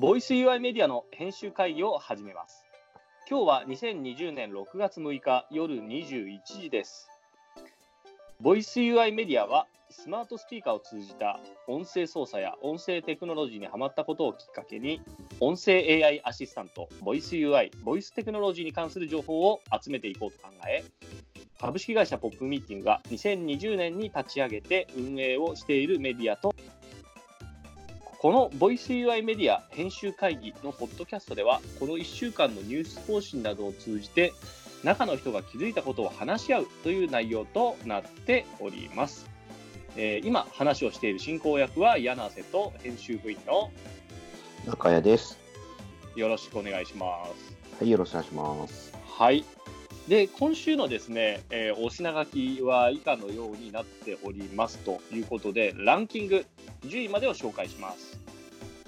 ボイス UI メディアの編集会議を始めます。今日は2020年6月6日夜21時です。ボイス UI メディアはスマートスピーカーを通じた音声操作や音声テクノロジーにハマったことをきっかけに音声 AI アシスタント、ボイス UI、ボイステクノロジーに関する情報を集めていこうと考え、株式会社ポップミーティングが2020年に立ち上げて運営をしているメディアとこのボイス UI メディア編集会議のポッドキャストでは、この1週間のニュース更新などを通じて、中の人が気づいたことを話し合うという内容となっております。えー今、話をしている進行役は柳瀬と編集部員の中谷です。よろしくお願いします。はい、よろしくお願いします。はい。で、今週のですね、えーお品書きは以下のようになっておりますということで、ランキング10位までを紹介します。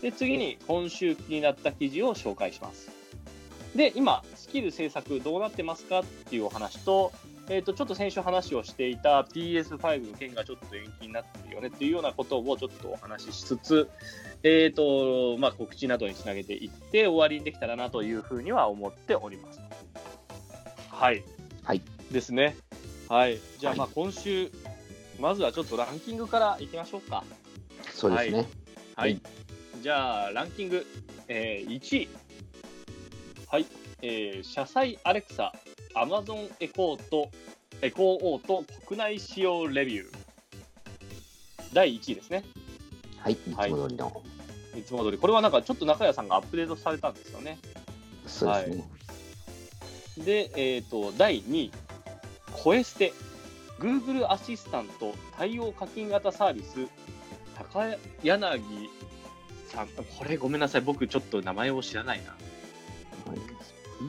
で、次に今週気になった記事を紹介します。で、今、スキル制作どうなってますかっていうお話と、えー、とちょっと先週話をしていた PS5 の件がちょっと延期になってるよねっていうようなことをちょっとお話ししつつ、えーとまあ、告知などにつなげていって終わりにできたらなというふうには思っております。はい。はい。ですね。はい。じゃあ、はいまあ今週、まずはちょっとランキングからいきましょうか。そうですね。はい。はいじゃあ、ランキング、えー1位。はい。えー、車載アレクサ、アマゾンエコーと、エコーオート国内使用レビュー。第1位ですね。はい、いつも通りの。いつも通り。これはなんかちょっと中谷さんがアップデートされたんですよね。そうですね。で、えっ、と、第2位、コエステ、Google アシスタント対応課金型サービス、高柳さん、これごめんなさい、僕ちょっと名前を知らないな。はい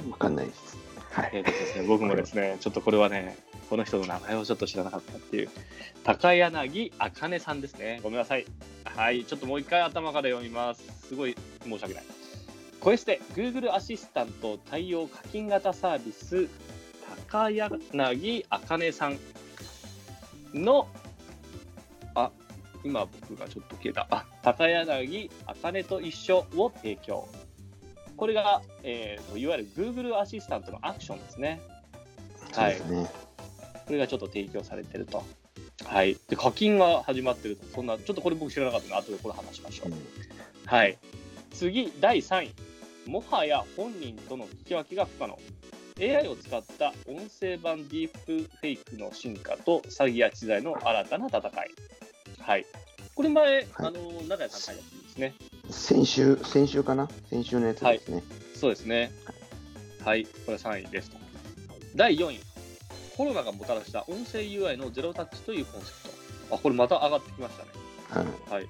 わかんないです。はい。えーとですね、僕もですね、ちょっとこれはね、この人の名前をちょっと知らなかったっていう、高柳あかねさんですね。ごめんなさい。はい、ちょっともう一回頭から読みます。すごい申し訳ない。コエステ、Google アシスタント対応課金型サービス、高柳あかねさんの、あ、今僕がちょっと消えた。あ、高柳あかねと一緒を提供。これが、えーと、いわゆる Google アシスタントのアクションですね。そうですね。これがちょっと提供されてると。はい。で、課金が始まってると。そんな、ちょっとこれ僕知らなかったので、後でこれ話しましょう。うんはい。次、第3位。もはや本人との聞き分けが不可能。AI を使った音声版ディープフェイクの進化と詐欺や知財の新たな戦い。はい。これ前、あの、中谷さん書いたやつですね。先週、先週かな？先週のやつですね。そうですね。はい、これ3位ですと。第4位、コロナがもたらした音声 UI のゼロタッチというコンセプト。あ、これまた上がってきましたね。はい。はい。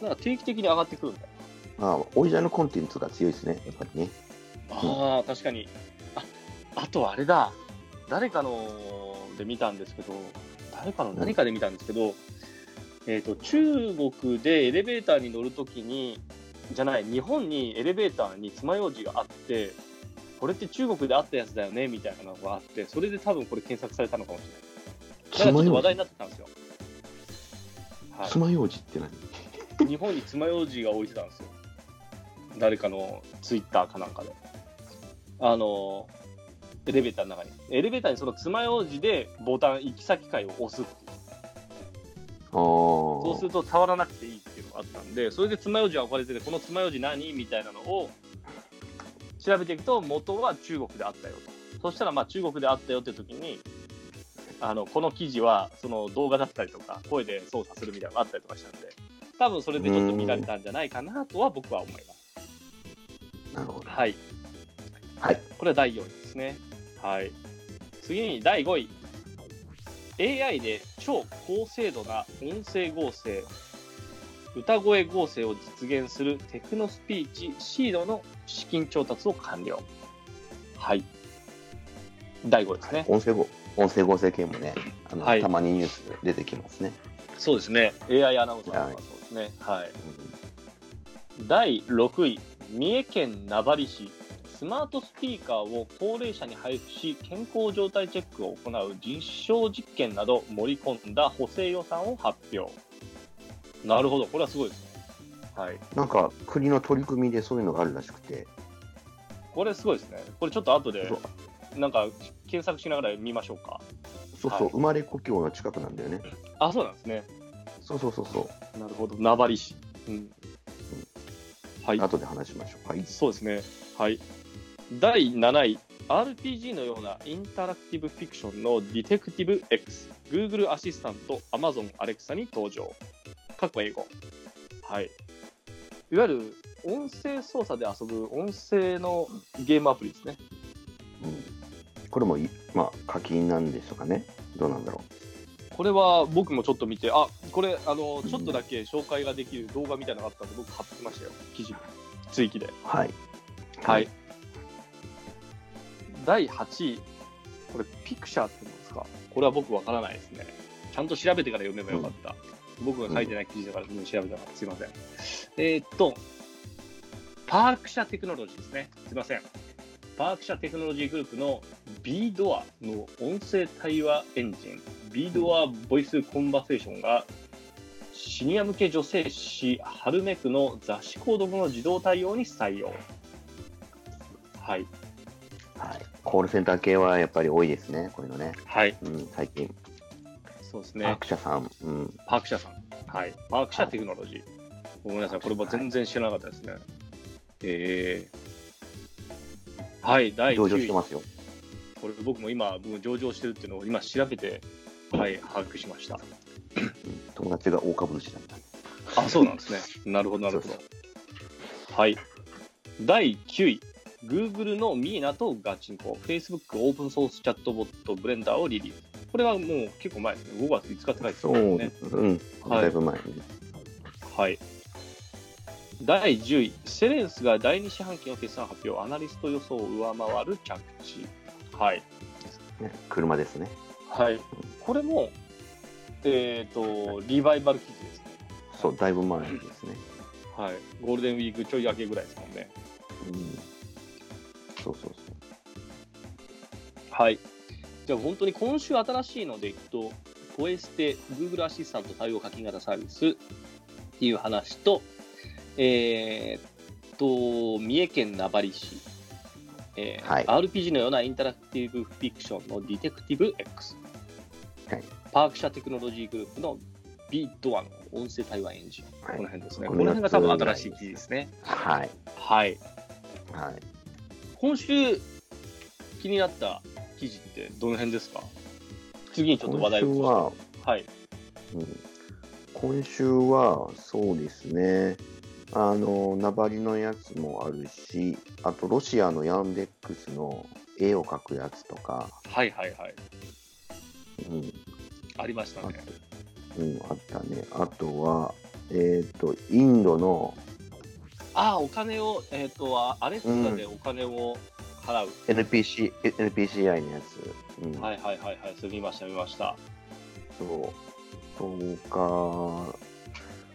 なんか定期的に上がってくるんだよ。まあ、オリジナルコンテンツが強いですね、やっぱりね。ああ、確かに。あ、あとあれだ。誰かので見たんですけど、誰かの何かで見たんですけど、えっ、と、中国でエレベーターに乗るときに、じゃない、日本にエレベーターに爪楊枝があって、これって中国であったやつだよねみたいなのがあって、それで多分これ検索されたのかもしれない。だからちょっと話題になってたんですよ。は爪楊枝って何？い、日本に爪楊枝が置いてたんですよ。誰かのツイッターかなんかで。あの、エレベーターの中に。エレベーターにその爪楊枝でボタン、行き先階を押すってそうすると触らなくていいっていうのがあったんで、それで爪楊枝が置かれてて、この爪楊枝何みたいなのを調べていくと、元は中国であったよと。そしたら、まあ中国であったよって時に、あの、この記事は、その動画だったりとか、声で操作するみたいなのがあったりとかしたんで、多分それでちょっと見られたんじゃないかなとは僕は思います。なるほど。はい。はい。これは第4位ですね。はい。次に第5位。AI で超高精度な音声合成、歌声合成を実現するテクノスピーチシードの資金調達を完了。はい。第5位ですね。音声合音声合成系もね、あのはいたまにニュースで出てきますね。そうですね。AI アナウンサーとかそうですね。はい。第6位、三重県名張市、スマートスピーカーを高齢者に配布し、健康状態チェックを行う実証実験など盛り込んだ補正予算を発表。なるほど、これはすごいですね。はい。なんか国の取り組みでそういうのがあるらしくて、これすごいですね。これちょっと後でなんか検索しながら見ましょうか。そうそう、はい生まれ故郷の近くなんだよね。あ、そうなんですね。そうそうそうそう。なるほど。名張市。うん。はい。後で話しましょう。はい。そうですね。はい。第7位、RPG のようなインタラクティブフィクションのディテクティブ X、Google アシスタント、Amazon Alexa に登場。かっこ英語。はい。いわゆる音声操作で遊ぶ音声のゲームアプリですね。うん、これもい、まあ、課金なんでしょうかね。どうなんだろこれは僕もちょっと見て、あこれ、あのちょっとだけ紹介ができる動画みたいなのがあったんで、僕、貼ってきましたよ、記事に、追記で。う。はい。はい。第8位、これ、ピクシャーって言うんですか、これは僕わからないですね。ちゃんと調べてから読めばよかった。僕が書いてない記事だから、うん、調べたから、すいません。えーっと、パーク社テクノロジーですね。すいません。パーク社テクノロジーグループの B ドアの音声対話エンジン、B ドアボイスコンバセーションが、シニア向け女性誌、春めくの雑誌購読の自動対応に採用。はい。はい。コールセンター系はやっぱり多いですね。こういうのね。はい。うん、最近。そうですパーね。ク社さん。うん。パーク社さん。はい。パーク社テクノロジー。ごめんなさい。これも全然知らなかったですね。えー。はい。第上場9位。してますよ。これ僕も今、僕上場してるっていうのを今調べて、はい、把握しました。うん友達が大株主だった。あ、そうなんですね。なるほど、なるほど。はい。第9位。Google のミーナとガチンコ、Facebook オープンソースチャットボットブレンダーをリリース。これはもう結構前ですね。5月5日って書いてますそう、ね。うん。はいだいぶ前に。はい。第10位、セレンスが第2四半期の決算発表、アナリスト予想を上回る着地。はい。ね車ですね。はい。これも、えっ、と、リバイバル記事ですね。そう、だいぶ前ですね。はい。ゴールデンウィークちょい明けぐらいですもんね。うん。そうそうはい。じゃあ本当に今週新しいのでいくと、ポエステ、Google アシスタント対応課金型サービスっていう話と、えーっと、三重県名張市、えーはい RPG のようなインタラクティブフィクションのディテクティブ X、はいパーク社テクノロジーグループのビードアの音声対話エンジン、はいこの辺ですね。この辺が多分新しい記事ですね。そう。はい。はい。はい。今週気になった記事ってどの辺ですか？次にちょっと話題をは、はい。うん、今週はそうですね、あの、ナバリのやつもあるし、あとロシアのヤンデックスの絵を描くやつとか、はいはいはい。うん、ありましたあね。うん、あったね。あとは、えっ、と、インドのああ、お金を、えっ、と、あアレクサでお金を払う。NPC、NPCI のやつ、うん、はいはいはいはい。それ見ました見ました。そう、そうか、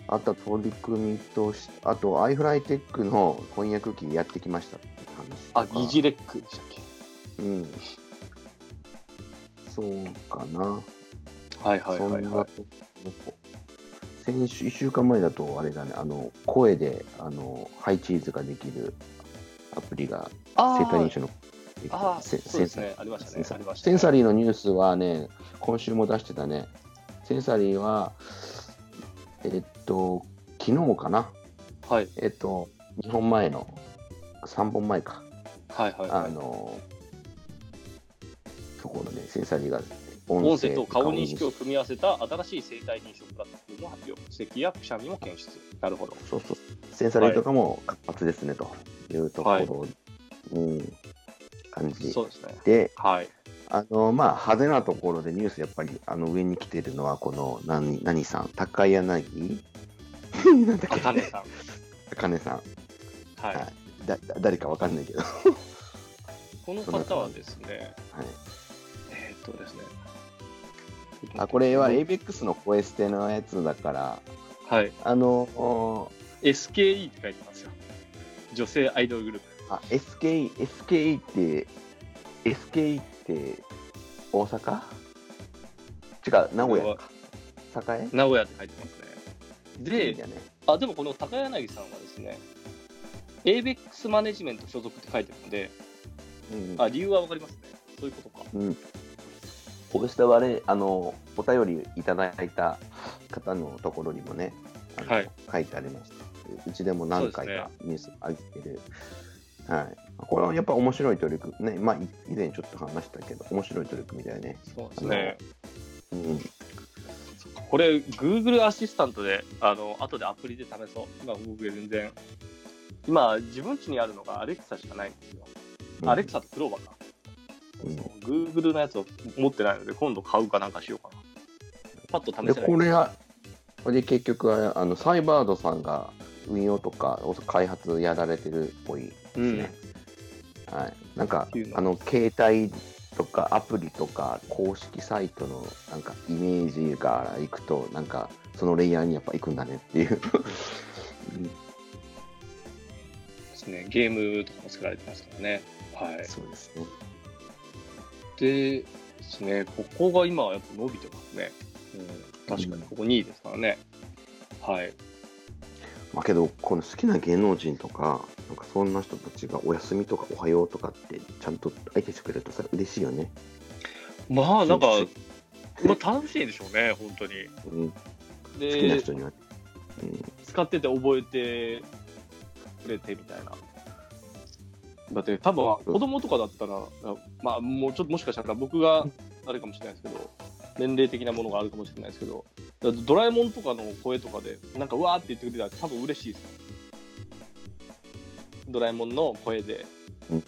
あとは取り組みとし、あと、アイフライテックの翻訳機やってきましたって話あ、とか疑似レックでしたっけ？うん。そうかな。はいはいはいそんなはとこ先週、1週間前だと、あれだね、あの、声で、あの、ハイチーズができるアプリが、あ生体認ー証の、センサリーのニュースはね、今週も出してたね。センサリーは、えっと、昨日かな。はいえっと、2本前の、3本前か。あはいはいはい。の、ところで、センサリーが音音声と顔認識を組み合わせた新しい生体認証プラットフォームを発表。咳やくしゃみも検出。なるほど。そうそう。センサリーとかも活発ですね、というところ、うん、感じそうですね。で、はい。あの、まあ、派手なところでニュースやっぱり、あの、上に来てるのは、この、何、何さん、高柳？なんだっけあかねさん。高根さん。はい。はいだだ誰かわかんないけど。はこの方はですね、い。えーっとですね。あ、これは ABEX のコエステのやつだから、はい。あの、お SKE って書いてますよ。女性アイドルグループ。あ、SKE、SKE って、SKE って、大阪？違う、名古屋か。栄？名古屋って書いてますね。でいいね。あでもこの高柳さんはですね、ABEX マネジメント所属って書いてるので、うんあ理由は分かりますね。そういうことか。うん。こうした我々あのお便りいただいた方のところにもね、はい書いてありまして、うちでも何回かニュース上げてる。はい。これはやっぱ面白い取り組みね、まあい以前ちょっと話したけど、面白い取り組みだよね。そうですね。うん。これ、Google アシスタントで、あの後でアプリで試そう。今、僕全然。今、自分家にあるのが Alexa しかないんですよ。アレクサとクローバーか。うんそう Google のやつを持ってないので、今度買うかなんかしようかな。パッと試でせない。これはで結局はあのサイバードさんが運用とか開発やられてるっぽいですね。はい、なんかあの携帯とかアプリとか公式サイトのなんかイメージからいくとなんかそのレイヤーにやっぱ行くんだねっていう。ですね。ゲームとかも作られてますからね。はい。そうですね。でですね、ここが今やっぱ伸びてますね。うん、確かに、ここ2位ですからね。はい。まあけどこの好きな芸能人とかなんかそんな人たちがお休みとかおはようとかってちゃんと相手してくれるとさ嬉しいよね。まあ、なんか好、まあ、楽しいでしょうね、本当に。うん、好きなで、人には。うん使ってて覚えてくれてみたいな。だって多分子供とかだったら、まあもうちょっともしかしたら僕があれかもしれないですけど、年齢的なものがあるかもしれないですけど、ドラえもんとかの声とかで、なんかうわーって言ってくれたら多分嬉しいですよ。ドラえもんの声で、うん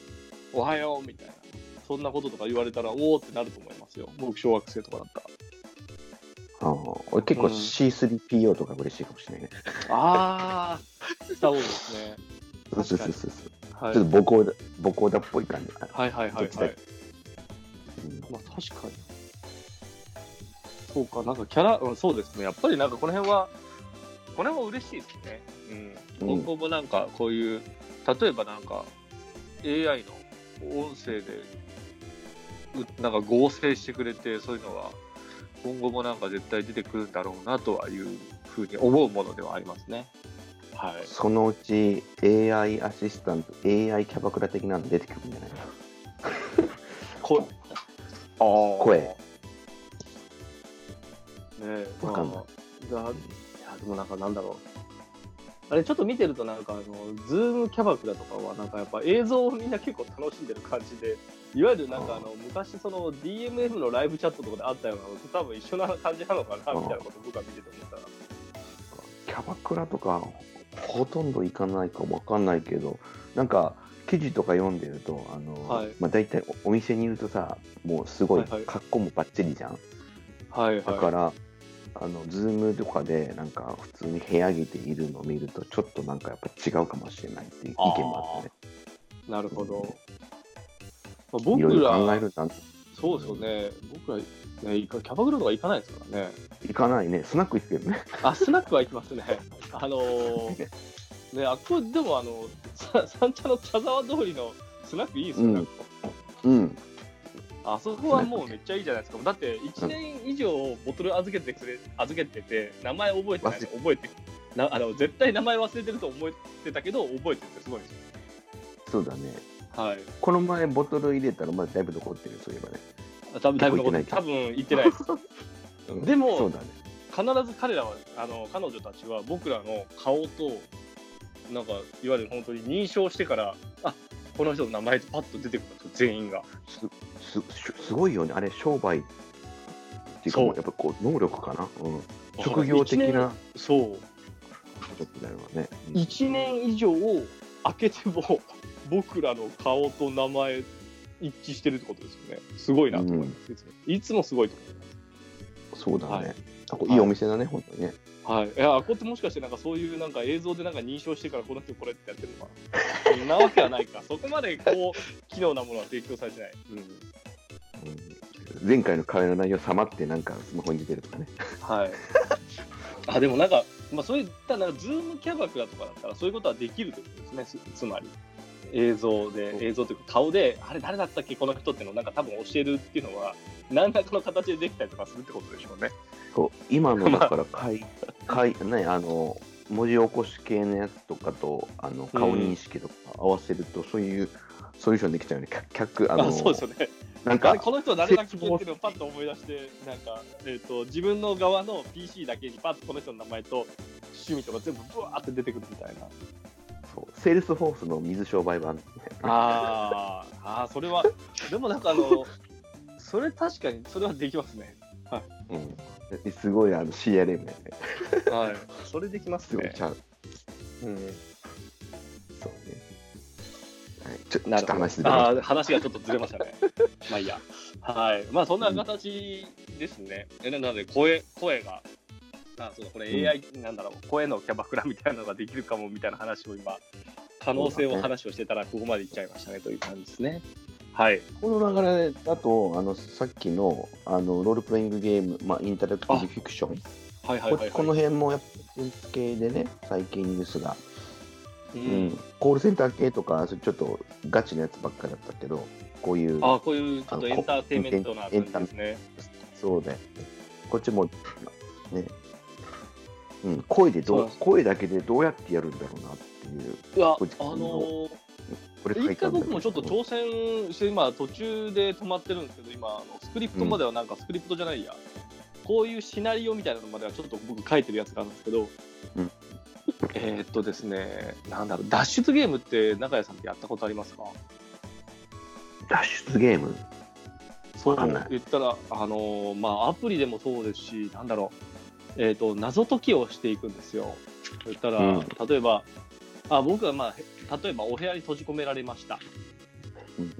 おはようみたいな。そんなこととか言われたら、おおってなると思いますよ。僕、小学生とかだったら。ああ俺結構うん C3PO とか嬉しいかもしれないね。あー、スター・ウォーズですね。そうそうそうそう。はいちょっと母校だ母校だっぽい感じ。はいはいはいはい。まあ確かに。そうか、なんかキャラ、うん、そうですね。やっぱりなんかこの辺は、この辺は嬉しいですね。うん。うん今後もなんかこういう、例えばなんか AI の音声で、うなんか合成してくれて、そういうのが今後もなんか絶対出てくるんだろうなとはいうふうに思うものではありますね。はい。そのうち AI アシスタント、AI キャバクラ的なの出てくるんじゃない？こあー。声。ねえわかんない。まあだいやでもなんかなんだろう。あれちょっと見てるとなんかあのズームキャバクラとかはなんかやっぱ映像をみんな結構楽しんでる感じでいわゆるなんかあの昔その DMF のライブチャットとかであったようなのと多分一緒な感じなのかなみたいなことを僕は見てて思ったらキャバクラとかほとんど行かないかもわかんないけど、なんか記事とか読んでると、あの、はい。まあ大体おお店にいるとさ、もうすごい格好もバッチリじゃん。はいはい。だから、あの、ズームとかでなんか普通に部屋着でいるのを見ると、ちょっとなんかやっぱ違うかもしれないっていう意見もあってね。なるほど、まあ、い僕ら考えるんだ。そうですよね。僕ら、ね、キャバクラとか行かないですからね行かないね。スナック行くけどね。あ、スナックは行きますね。あのー、ね、あこれでもあの、さ三茶の茶沢通りのスナックいいですよ、うん。あそこはもうめっちゃいいじゃないですか。だって1年以上ボトル預けてくれ、預けてて、名前覚えてない覚えてなあの、絶対名前忘れてると思ってたけど、覚えてるってすごいですよ。そうだね。はい。この前ボトル入れたらまだだいぶ残ってる、そういえばね。多分だいぶ残って結構多分行ってないです。うんでもそうだね。必ず彼らは、あの彼女たちは僕らの顔と、なんか、いわゆる本当に認証してから、あこの人の名前パッと出てくるんですよ、全員が。すすすごいよね、あれ、商売っていうか、やっぱこう能力かな、うん、職業的なそう。だよね。1年以上空けても、僕らの顔と名前一致してるってことですよね。すごいなと思います。いつもすごいと思います。そうだね、はいあこいいお店だね、本当にね。はい、いや、あこってもしかして、なんかそういうなんか映像でなんか認証してから、この人これってやってるのかな。そんなわけはないか。そこまでこう、機能なものは提供されてない。うん。うん前回の会話の内容、さまってなんかスマホに出てるとかね。はい。あ、でもなんか、まあそういった、なんかズームキャバクラとかだったら、そういうことはできるってことですね、つつまり。映像で、映像というか顔で、あれ誰だったっけ、この人っていうのをなんか多分教えるっていうのは、何らかの形でできたりとかするってことでしょうね。そう今のだから会、会ね、あの文字起こし系のやつとかとあの顔認識とか合わせると、そういうソリューションできちゃうよね。客あのあそうですよね。なんかこの人誰だっけっていうのをパッと思い出して、なんか、えー、と自分の側の PC だけにパッとこの人の名前と趣味とか全部ブワーって出てくるみたいな。そうセールスフォースの水商売版みたいな。あーあー、それは、でもなんかあの、それ確かに、それはできますね。うん、すごいあの CRM ね。はい。それできますねすごいち。ゃう。うん、そうね。はい、ちょちょっと話してまあー話がちょっとずれましたね。まあいいや。はい。まあそんな形ですね。えなので声、声が、あそうだ、これうん AI、なんだろう、声のキャバクラみたいなのができるかもみたいな話を今、可能性を話をしてたら、ここまでいっちゃいましたねという感じですね。はい。この流れだと、あのさっきのあのロールプレイングゲーム、まあ、インタラクティブフィクション、はいはいはい、はい。ここの辺もやっぱり系でね、最近ニュースが、ううんん、コールセンター系とか、それちょっとガチなやつばっかだったけど、こういう、あこういうちょっとエンターテインメントな感じですね。そうね。こっちも、ね、うん、声でどそうう、声だけでどうやってやるんだろうなっていう、いや、あのー一回僕もちょっと挑戦して、今、途中で止まってるんですけど、今、あのスクリプトまではなんか、スクリプトじゃないや、こういうシナリオみたいなのまではちょっと僕書いてるやつがあるんですけど、うん。えーっとですね、なんだろう、脱出ゲームって中谷さんってやったことありますか？脱出ゲーム？そう言ったら、あのーまあ、アプリでもそうですし、なんだろう、えーっと、謎解きをしていくんですよ。言ったら、うん例えば、あ僕は、まあ、へ例えばお部屋に閉じ込められました。うん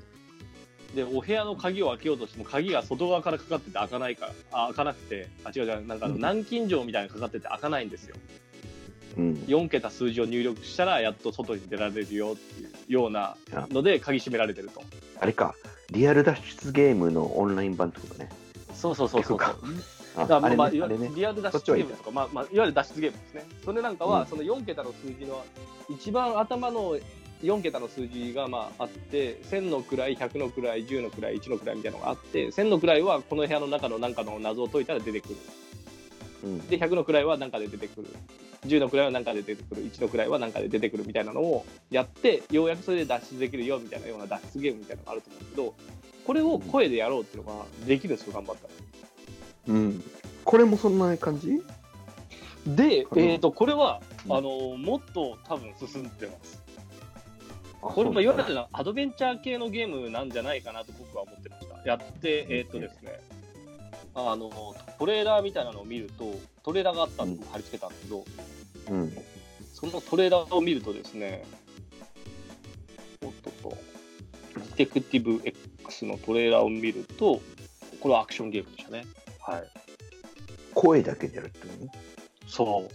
で、お部屋の鍵を開けようとしても、鍵が外側からかかってて開かないから、あ開かなくて、あ、違う違う、なんか南京錠みたいなのかかってて開かないんですよ。うん、4桁数字を入力したら、やっと外に出られるよっていうようなので、鍵閉められてると。あれか、リアル脱出ゲームのオンライン版ってことね。そうそうそうそう。だからまあまあ、ね、いわゆる。リアル脱出ゲームとか、まあまあ、いわゆる脱出ゲームですね。それなんかは、うんその4桁の数字の、一番頭の4桁の数字がまああって、1000の位、100の位、10の位、1の位みたいなのがあって、1000の位はこの部屋の中の何かの謎を解いたら出てくる。うんで、100の位は何かで出てくる。10の位は何かで出てくる。1の位は何かで出てくるみたいなのをやって、ようやくそれで脱出できるよみたいなような脱出ゲームみたいなのがあると思うんですけど、これを声でやろうっていうのができるんですよ、頑張ったら。うん。これもそんな感じ？で、これはえー、とこれは、うんあのもっと多分進んでます。ここれもいわゆるアドベンチャー系のゲームなんじゃないかなと僕は思ってました。やって、えっ、とですね、あのトレーラーみたいなのを見ると、トレーラーがあったんで僕貼り付けたんですけど、うん。そのトレーラーを見るとですね、おっとっと、ディテクティブ X のトレーラーを見ると、これはアクションゲームでしたね。はい。声だけでやるってことね。そ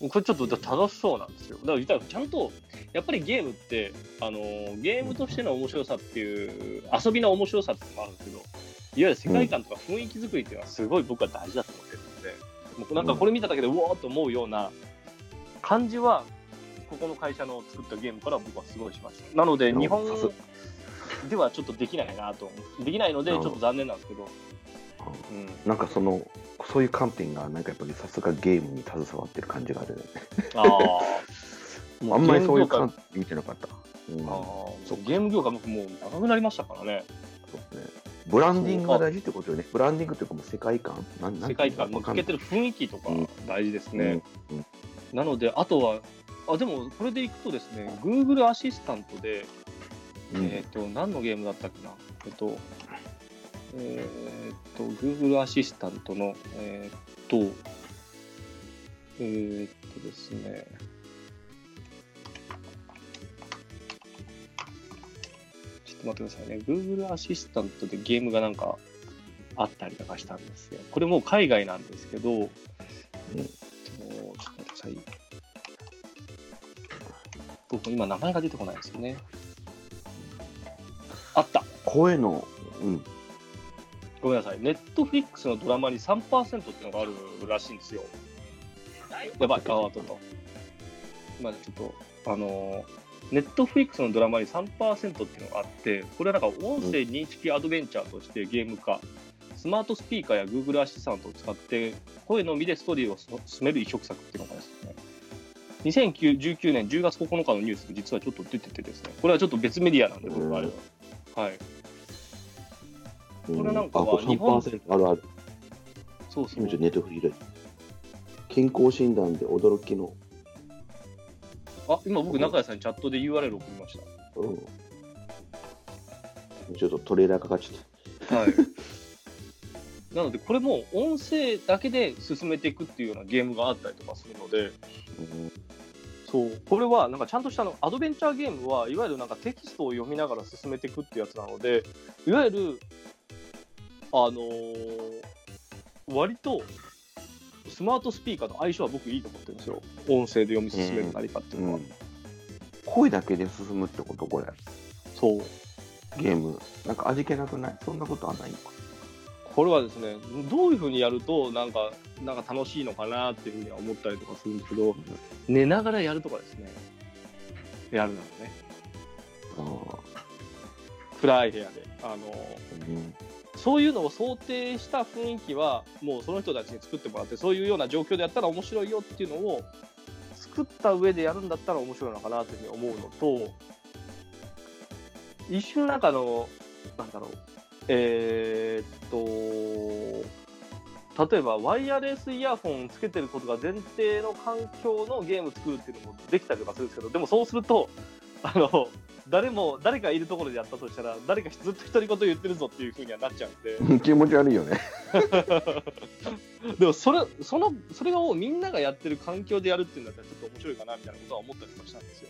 う。これちょっと正しそうなんですよ。だから言ったらちゃんと、やっぱりゲームって、あのゲームとしての面白さっていう、遊びの面白さっていうのもあるんですけど、いわゆる世界観とか雰囲気作りっていうのはすごい僕は大事だと思ってるので、もうなんかこれ見ただけでうわーっと思うような感じは、ここの会社の作ったゲームから僕はすごいしました。なので、うん日本ではちょっとできないなと。できないので、ちうんょっと残念なんですけど、うん、なんかその、そういう観点が、なんかやっぱりさすがゲームに携わってる感じがあるよね。ああ。あんまりそういう観点見てなかった。うん、あそうゲーム業界僕もう長くなりましたからね。うね。ブランディングが大事ってことよね。ブランディングっていうかもう世界観世界観わかんないのつけてる雰囲気とかうん大事ですね。うんうんなので、あとは、あ、でもこれでいくとですね、Google アシスタントで、うんえっ、と、何のゲームだったっけな？えっと、えっ、と、Google アシスタントの、えっ、と、えっ、とですね、ちょっと待ってくださいね。Google アシスタントでゲームがなんかあったりとかしたんですよ。これもう海外なんですけど、えっとちょっと待ってください。僕今名前が出てこないですよね。あった声の、うん。ごめんなさい。ネットフリックスのドラマに3%っていうのがあるらしいんですよ。やばい、あ、あったと。今ちょっと、あのネットフリックスのドラマに3%っていうのがあって、これはなんか音声認識アドベンチャーとしてゲーム化スマートスピーカーや Google アシスタントを使って、声のみでストーリーを進める移植作っていうのがですね、2019年10月9日のニュースで実はちょっと出ててですね、これはちょっと別メディアなんで、僕はあれは。はい。うんこれなんかはあこれ日本3%あるある。そうそう。ネットフリーで。健康診断で驚きの。あ、今僕、中谷さんにチャットで URL 送りましうん。ちょっとトレーラーかかっちゃった。た。はい。なので、これも音声だけで進めていくっていうようなゲームがあったりとかするので、うんそう、これはなんかちゃんとしたあのアドベンチャーゲームは、いわゆるなんかテキストを読みながら進めていくってやつなので、いわゆる、あのー割とスマートスピーカーと相性は僕いいと思ってるんですよ。音声で読み進める何かっていうのは。うん声だけで進むってことこれ。そう。ゲーム。なんか味気なくない？そんなことはないのか。これはですね、どういうふうにやると、なんか、なんか楽しいのかなっていうふうには思ったりとかするんですけど、寝ながらやるとかですね、やるなのね、暗い部屋で。あのうんそういうのを想定した雰囲気は、もうその人たちに作ってもらって、そういうような状況でやったら面白いよっていうのを作った上でやるんだったら面白いのかなというふうに思うのと、一瞬なんかの、なんだろう、えーっと、例えばワイヤレスイヤホンつけてることが前提の環境のゲーム作るっていうのもできたりとかするんですけど、でもそうすると、あの、誰も、誰かいるところでやったとしたら、誰かずっと独り言言ってるぞっていうふうにはなっちゃうんで、気持ち悪いよね。でもそれ、その、それをみんながやってる環境でやるっていうんだったら、ちょっと面白いかなみたいなことは思ったりもしたんですよ。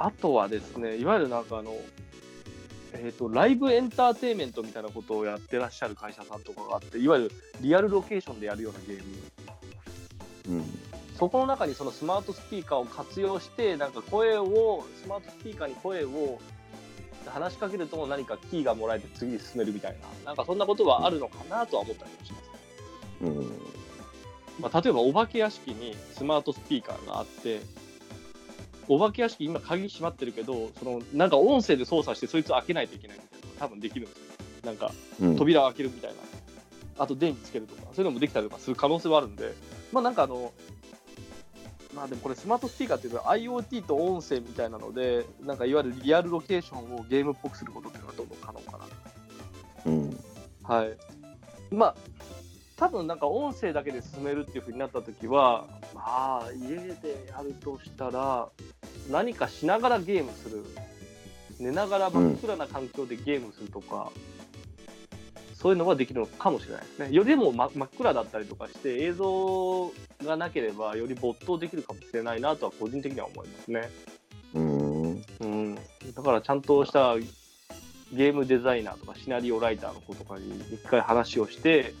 あとはですね、いわゆるなんかあの、えー、とライブエンターテインメントみたいなことをやってらっしゃる会社さんとかがあって、いわゆるリアルロケーションでやるようなゲーム、うん。そこの中にそのスマートスピーカーを活用して、なんか声を、スマートスピーカーに声を話しかけると何かキーがもらえて次に進めるみたいな、なんかそんなことはあるのかなとは思ったりもします。うん。まあ、例えばお化け屋敷にスマートスピーカーがあって、お化け屋敷今鍵閉まってるけど、そのなんか音声で操作してそいつ開けないといけないみたいなのが多分できるんですよ。なんか。扉を開けるみたいな。あと電気つけるとか、そういうのもできたりとかする可能性はあるんで、まあなんかあの、まあでもこれスマートスピーカーっていうのは IoT と音声みたいなので、なんかいわゆるリアルロケーションをゲームっぽくすることっていうのはどんどん可能かな。うん。はい。まあ、多分なんか音声だけで進めるっていう風になったときは、まあ、家でやるとしたら、何かしながらゲームする。寝ながら真っ暗な環境でゲームするとか、そういうのはできるのかもしれないですね。よりも、ま、真っ暗だったりとかして、映像がなければ、より没頭できるかもしれないなとは個人的には思いますね。うん。うん、だからちゃんとしたゲームデザイナーとかシナリオライターの子とかに一回話をして、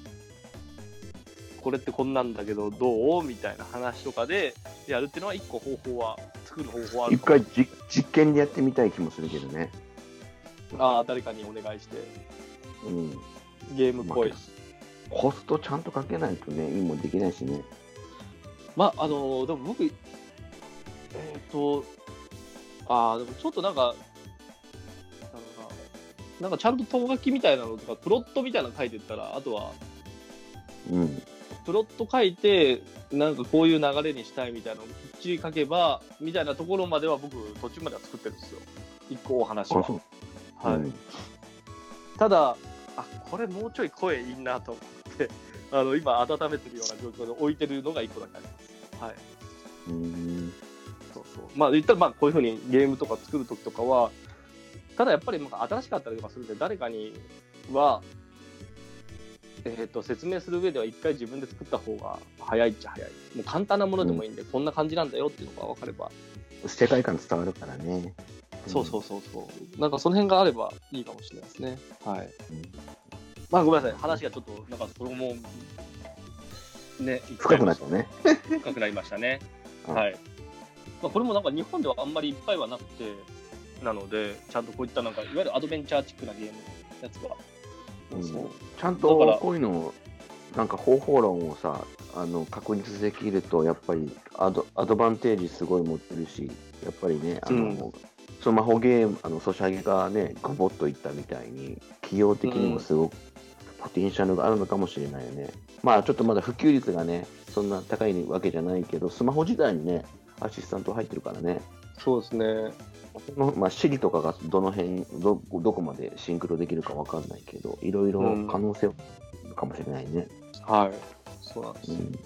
これってこんなんだけどどう？みたいな話とかでやるっていうのは一個方法は、作る方法はある一回じ実験でやってみたい気もするけどね。ああ、誰かにお願いして、うん。ゲームっぽい。コストちゃんとかけないとね、いいもんできないしね。まあ、あのでも僕、えっ、と、ああ、でもちょっとなんか、なんか、なんかちゃんととがきみたいなのとか、プロットみたいなの書いてったら、あとは、うん。プロット書いて、なんかこういう流れにしたいみたいなのをきっちり書けば、みたいなところまでは僕、途中までは作ってるんですよ。一個お話は。はいうんただ、あこれもうちょい声いいなと思って、あの今、温めてるような状況で置いてるのが一個だけあります。はい。うん。そうそう。まあ言ったら、まあこういうふうにゲームとか作るときとかは、ただやっぱりなんか新しかったりとかするんで、誰かには、えー、と説明する上では一回自分で作った方が早いっちゃ早い。もう簡単なものでもいいんで、こんな感じなんだよっていうのが分かれば、世界観伝わるからね。そうそうそうそう。なんかその辺があればいいかもしれないですね。はい。うんまあごめんなさい。話がちょっと、なんかそれも、ね、深くなったね。深くなりましたね。うんはい。まあ、これもなんか日本ではあんまりいっぱいはなくて、なので、ちゃんとこういったなんか、いわゆるアドベンチャーチックなゲームのやつが、うんちゃんとこういうのなんか方法論をさあの確立できるとやっぱりアドアドバンテージすごい持ってるしやっぱりねあの、うんスマホゲーム、あのソシャゲがね、ガボッといったみたいに、企業的にもすごくポテンシャルがあるのかもしれないよね。まあちょっとまだ普及率がね、そんな高いわけじゃないけど、スマホ自体にね、アシスタント入ってるからね。そうですね。そのまあ、シリとかがどの辺ど、どこまでシンクロできるかわかんないけど、いろいろ可能性はあるかもしれないね。はい。そうなんです。うん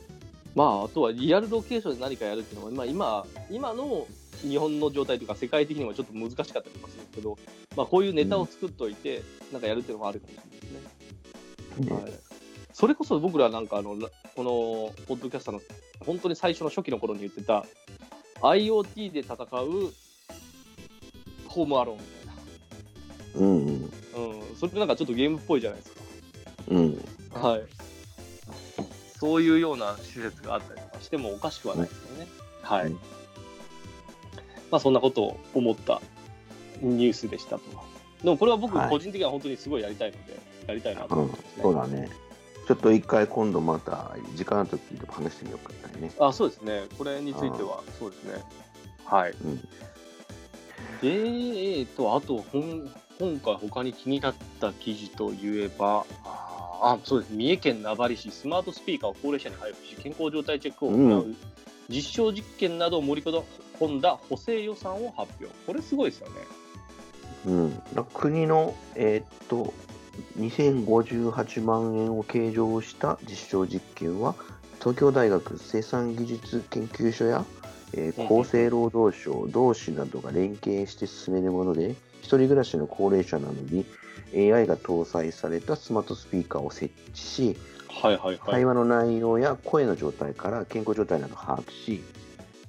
まあ、あとはリアルロケーションで何かやるっていうのは、まあ、今、今の日本の状態というか、世界的にもちょっと難しかったりとかするけど、まあ、こういうネタを作っといて、なんかやるっていうのもあるかもしれないですね。ねはい、それこそ僕らなんかあの、ラこのポッドキャスターの本当に最初の初期の頃に言ってた、IoT で戦うホームアローンみたいな。うんうんうん、それってなんかちょっとゲームっぽいじゃないですか。うんはい。そういうような施設があったりとかしてもおかしくはないですよね。はい。うんまあそんなことを思ったニュースでしたと。でもこれは僕はい個人的には本当にすごいやりたいので、やりたいなとうん思ってますね。そうだね。ちょっと一回今度また時間の時でも話してみようかね。あ、そうですね。これについては、そうですね。はい。うんで、えーと、あと、ほん今回他に気になった記事といえば、あ、そうです。三重県名張市、スマートスピーカーを高齢者に配布し、健康状態チェックを行う、う実証実験などを盛り込んだ補正予算を発表。これすごいですよね。うん、国の、えーっと2058万円を計上した実証実験は東京大学生産技術研究所や、えーうん厚生労働省同志などが連携して進めるもので一人暮らしの高齢者などに AI が搭載されたスマートスピーカーを設置しはいはいはい。会話の内容や声の状態から健康状態などを把握し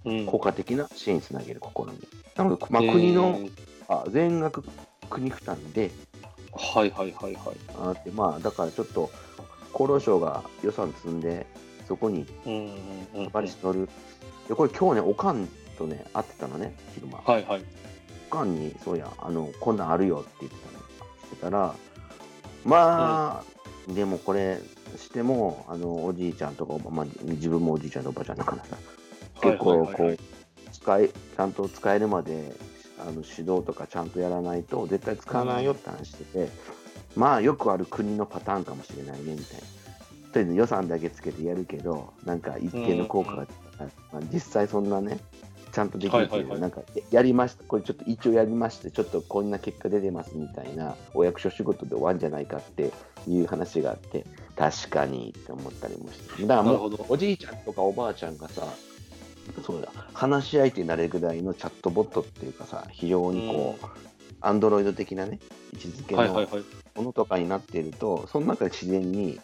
うん効果的な支援につなげる試みなので、まあ、国のえーあ全額国負担ではいはいはいはい。あって、まあ、だからちょっと厚労省が予算積んで、そこにうんうんうんうん。バリ乗る。で、これ今日ね、おかんとね、会ってたのね、昼間。はいはい。おかんに、そうや、あの、こんなんあるよって言ってたの。してたら、まあ、でもこれしても、あの、おじいちゃんとかおば、まあ、自分もおじいちゃんとおばちゃんだからさ、結構こう使い、ちゃんと使えるまで、あの指導とかちゃんとやらないと絶対使わないよって話してて、まあよくある国のパターンかもしれないねみたいな。とりあえず予算だけつけてやるけど、なんか一定の効果が、まあ、実際そんなね、ちゃんとできるけど、はいはいはいなんかややりました、これちょっと一応やりまして、ちょっとこんな結果出てますみたいな、お役所仕事で終わるんじゃないかっていう話があって、確かにって思ったりもして。だからもうおじいちゃんとかおばあちゃんがさ、そうだ、話し相手になれるぐらいのチャットボットっていうかさ、非常にこう、アンドロイド的なね、位置づけの。ものとかになっていると、その中で自然に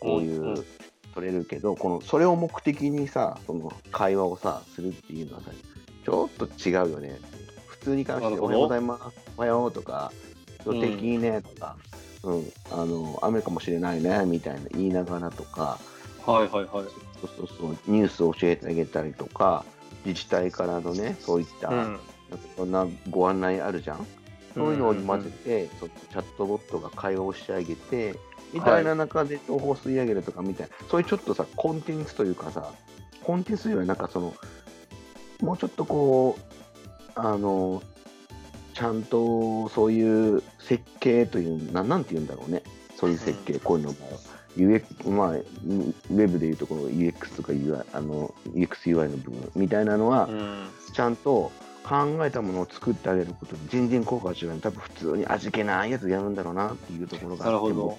こういう、取れるけど、このそれを目的にさ、その会話をさ、するっていうのはさ、ちょっと違うよね。普通に関して、おはようございます、おはようとか、うん天気いいねとか、うん、あの、雨かもしれないね、みたいな言いながらとか、はいはいはい。そうそうそう、ニュースを教えてあげたりとか、自治体からのね、そういった、なんかいろんなご案内あるじゃん。そういうのを混ぜて、ちょっとチャットボットが会話をしてあげて、みたいな中で情報を吸い上げるとかみたいな、そういうちょっとさ、コンテンツというかさ、コンテンツよりはなんかその、もうちょっとこう、あの、ちゃんとそういう設計という、ななんて言うんだろうね、そういう設計、こういうのが。UX まあ、ウェブでいうところ UX とか UI あの UXUI の部分みたいなのは、ちゃんと考えたものを作ってあげることで全然効果が違う多分普通に味気ないやつやるんだろうなっていうところがあってなるほど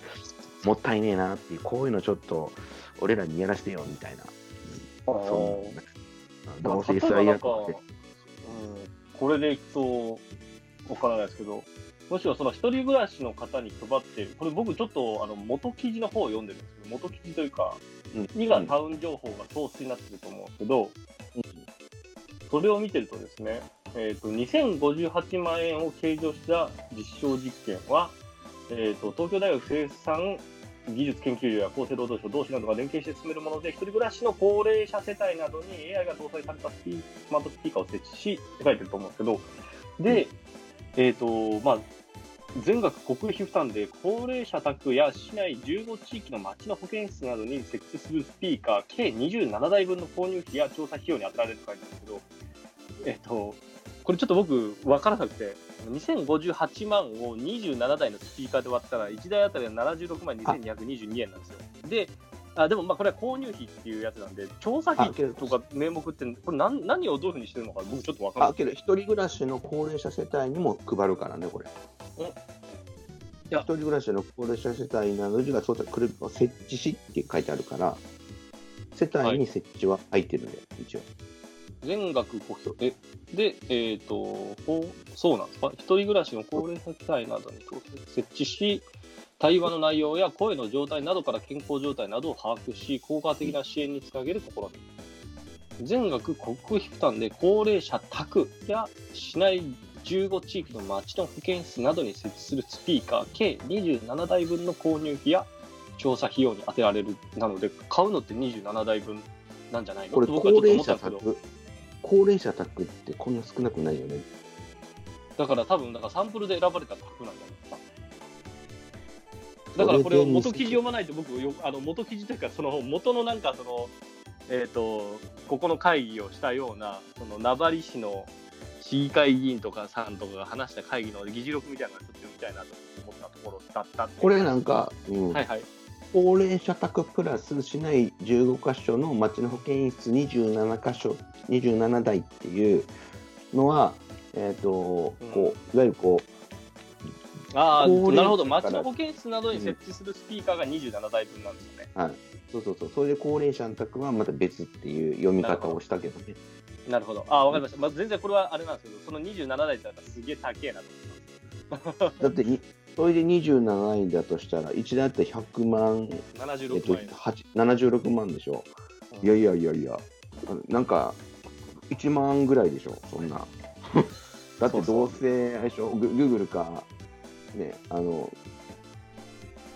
も。もったいねえなっていうこういうのちょっと俺らにやらせてよみたいな、うん、そうどうせまあ SI って。うん、これでいくと、わからないですけど、もしろその一人暮らしの方に配ってこれ僕ちょっとあの元記事の方を読んでるんですけど、元記事というか、2がタウン情報がソースになってると思うんですけど、それを見てるとですね、えー、と2058万円を計上した実証実験は、えー、と東京大学生産技術研究所や厚生労働省同志などが連携して進めるもので、一人暮らしの高齢者世帯などに AI が搭載されたスピスマートスピーカーを設置しって書いてると思うんですけど、で、えっ、と、まあ、全額国費負担で高齢者宅や市内15地域の町の保健室などに設置するスピーカー計27台分の購入費や調査費用に当てられると書いてあるんですけど、えっと、これちょっと僕分からなくて、2058万を27台のスピーカーで割ったら、1台あたりは76万2222円なんですよ。で、あでもまあこれは購入費っていうやつなんで、調査費とか名目って、これ何何をどういうふうにしてるのか、僕ちょっと分からない。あけど、一人暮らしの高齢者世帯にも配るからね、これ。い一や人暮らしの高齢者世帯などにはそうだこれを設置しって書いてあるから、世帯に設置は入ってるんで、一応。全額公表。え、で、えっ、と、こうそうなんですか？一人暮らしの高齢者世帯などに設置し、対話の内容や声の状態などから健康状態などを把握し、効果的な支援につなげる試み。全額国費負担で高齢者宅や市内15地域の町の保健室などに設置するスピーカー計27台分の購入費や調査費用に充てられるなので買うのって27台分なんじゃないの？これ、高齢者思ったんですけど宅、高齢者宅ってこんな少なくないよね。だから多分、だからサンプルで選ばれた額なんじゃないですか。だからこれを元記事読まないと僕よ、あの元記事というか、その元のなんかその、えっ、と、ここの会議をしたような、その名張市の市議会議員とかさんとかが話した会議の議事録みたいなのをちょっと読みたいなと思ったところだったこれなんか、うんはいはい。高齢者宅プラス市内15箇所の町の保健室27箇所、27台っていうのは、えっ、と、こう、いわゆるこう、ああ、なるほど。町の保健室などに設置するスピーカーが27台分なんですよね。はい、そうそうそう、それで高齢者の宅はまた別っていう読み方をしたけどね。なるほど。ああ、わかりました。まあ、全然これはあれなんですけど、その27台ってなったらすげえ高えなと思ってます。だってに、それで27円だとしたら、1台あって100万、えっ76と、万円。8 76万でしょ。いやいやいやいや、なんか、1万ぐらいでしょ、そんな。だってどうせ、あれでしょ、ググーグルか、ね、あの、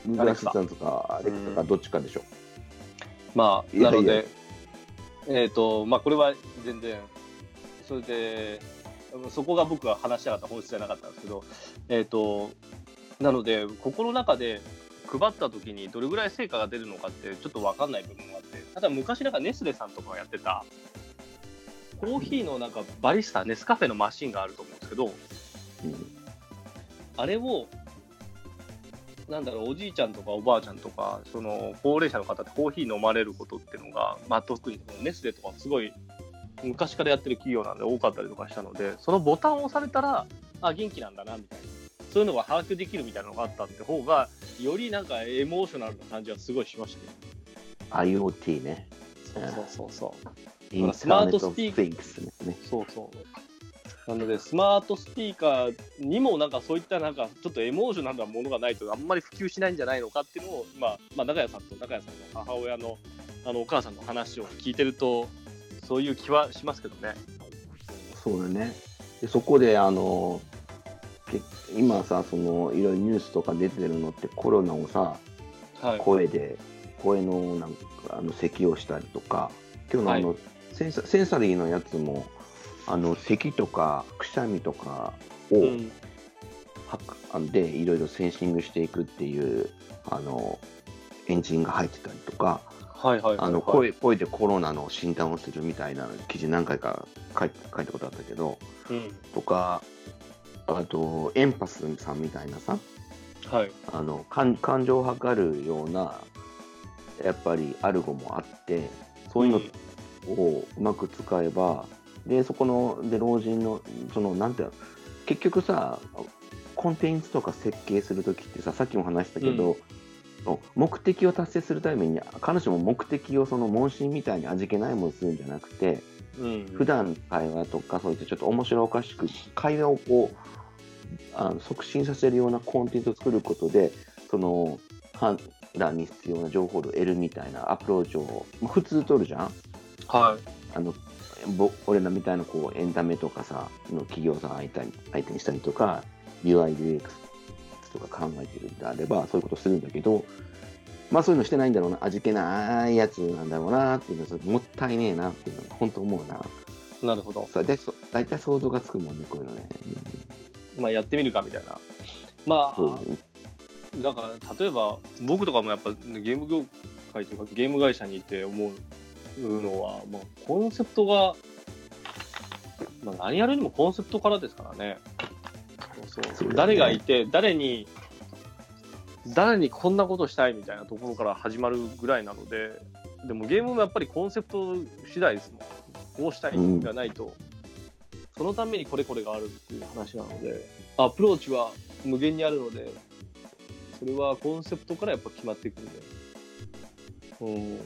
グーグルアシスタントか、アレクサか、どっちかでしょ。まあ、なので、えっ、と、まあ、これは全然、それで、そこが僕が話したかった本質じゃなかったんですけど、えっ、と、なので、ここの中で配った時にどれぐらい成果が出るのかってちょっと分かんない部分があって、ただ昔なんかネスレさんとかがやってた、コーヒーのなんかバリスタ、ネスカフェのマシンがあると思うんですけど、うん。あれを、なんだろう、おじいちゃんとかおばあちゃんとか、その高齢者の方ってコーヒー飲まれることっていうのが、まあ、特にネスレとかすごい昔からやってる企業なんで多かったりとかしたので、そのボタンを押されたら、あ、元気なんだなみたいな、そういうのが把握できるみたいなのがあったって方が、よりなんかエモーショナルな感じはすごいしましたね。IoT ね。そうそうそうそう。イスマート・スピースイングスね。そうそう。なので、スマートスピーカーにもなんかそういったなんかちょっとエモーショナルなものがないとあんまり普及しないんじゃないのかっていうのを、まあ、まあ、中谷さんと中谷さんの母親のあのお母さんの話を聞いてると、そういう気はしますけどね。そうだね。でそこで、あの、け今さ、その、いろいろニュースとか出てるのってコロナをさ、はい。声で、声のなんか、あの、咳をしたりとか、今日のあの、センサセンサリーのやつも、あの、咳とか、くしゃみとかを、うん、はで、いろいろセンシングしていくっていう、あの、エンジンが入ってたりとか、はいはいはい、はい。あの声声でコロナの診断をするみたいな記事何回か書い書いたことあったけど、うん。とか、あと、エンパスさんみたいなさ、はい。あの感感情を測るような、やっぱりアルゴもあって、そういうのをうまく使えば、で、そこの、で、老人の、その、なんていうの、結局さ、コンテンツとか設計するときってさ、さっきも話したけど、目的を達成するために、彼女も目的をその問診みたいに味気ないものするんじゃなくて、うん。普段会話とかそういったちょっと面白おかしく会話をこうあの促進させるようなコンテンツを作ることでその判断に必要な情報を得るみたいなアプローチを、まあ普通取るじゃん？はあのぼ俺らみたいなこうエンタメとかさの企業さん相手に相手にしたりとか UIUX とか考えてるんであればそういうことするんだけどまあそういうのしてないんだろうな味気ないやつなんだろうなっていうのはもったいねえなっていうのは本当思うな。い。なるほど。さでそ大体想像がつくもんね、こういうのね。まあ、やってみるかみたいな。まあ、だから例えば僕とかもやっぱゲーム業界というかゲーム会社にいて思うのは、まあ、コンセプトがまあ、何やるにもコンセプトからですからね。そうそうね誰がいて、誰に、誰にこんなことしたいみたいなところから始まるぐらいなので、でもゲームもやっぱりコンセプト次第ですもん。こうしたいがないと、そのためにこれこれがあるっていう話なので、アプローチは無限にあるので、それはコンセプトからやっぱ決まっていくんで。うん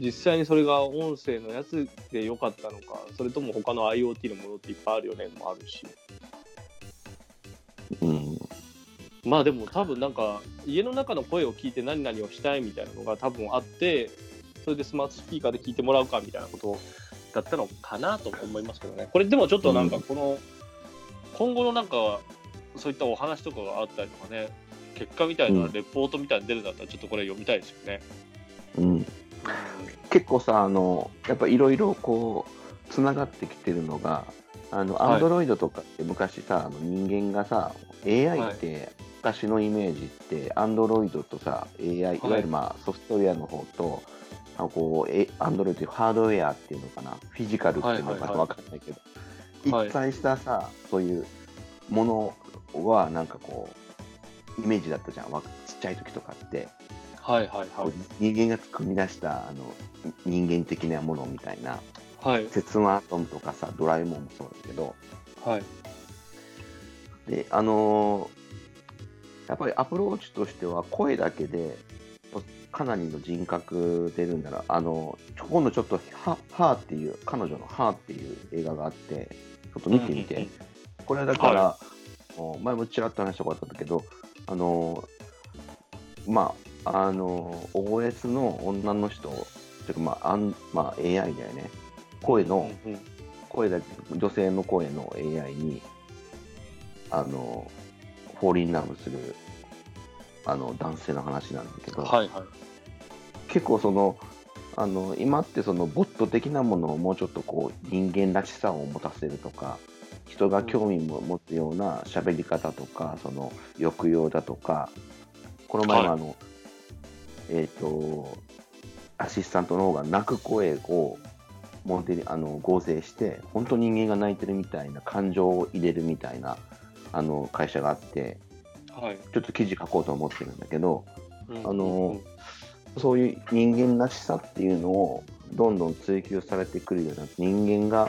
実際にそれが音声のやつで良かったのか、それとも他の IoT のものっていっぱいあるよねもあるし。うん。まあでも多分なんか家の中の声を聞いて何々をしたいみたいなのが多分あって、それでスマートスピーカーで聞いてもらうかみたいなことだったのかなと思いますけどね。これでもちょっとなんかこの、今後のなんかそういったお話とかがあったりとかね、結果みたいなレポートみたいに出るんだったらちょっとこれ読みたいですよね。うん。結構さ、あの、やっぱいろいろこう、つながってきてるのが、あの、はいアンドロイドとかって昔さ、あの人間がさ、AI って、昔のイメージって、アンドロイドとさ、AI、いわゆるまあソフトウェアの方と、あこう、えアンドロイドというハードウェアっていうのかな、フィジカルっていうのかな、はいはいはいわかんないけど、はい一体したさ、そういうものは、なんかこう、イメージだったじゃん、わちっちゃい時とかって。はいはいはい。人間が組み出したあの人間的なものみたいなはい。鉄腕アトムとかさドラえもんもそうだけどはい。であのーやっぱりアプローチとしては声だけでかなりの人格出るんだらあの今度ちょっとハ「ハーっていう彼女の「ハーっていう映画があってちょっと見てみて、うんうんこれはだから、はもう前もちらっと話したことあったけど、あのまあ、あの OS の女の人、てかまあ、あんまあ、AI だよね。声の、うんうん声だけ、女性の声の AI に、あの、フォーリンラブする、あの、男性の話なんだけど、はいはい。結構その、あの今ってそのボット的なものをもうちょっとこう人間らしさを持たせるとか人が興味を持つような喋り方とか、その抑揚だとかこの前もあの、えっ、とアシスタントの方が泣く声をモデルあの合成して本当人間が泣いてるみたいな感情を入れるみたいなあの会社があってはい。ちょっと記事書こうと思ってるんだけど、うんあのそういう人間らしさっていうのをどんどん追求されてくるようにな人間が、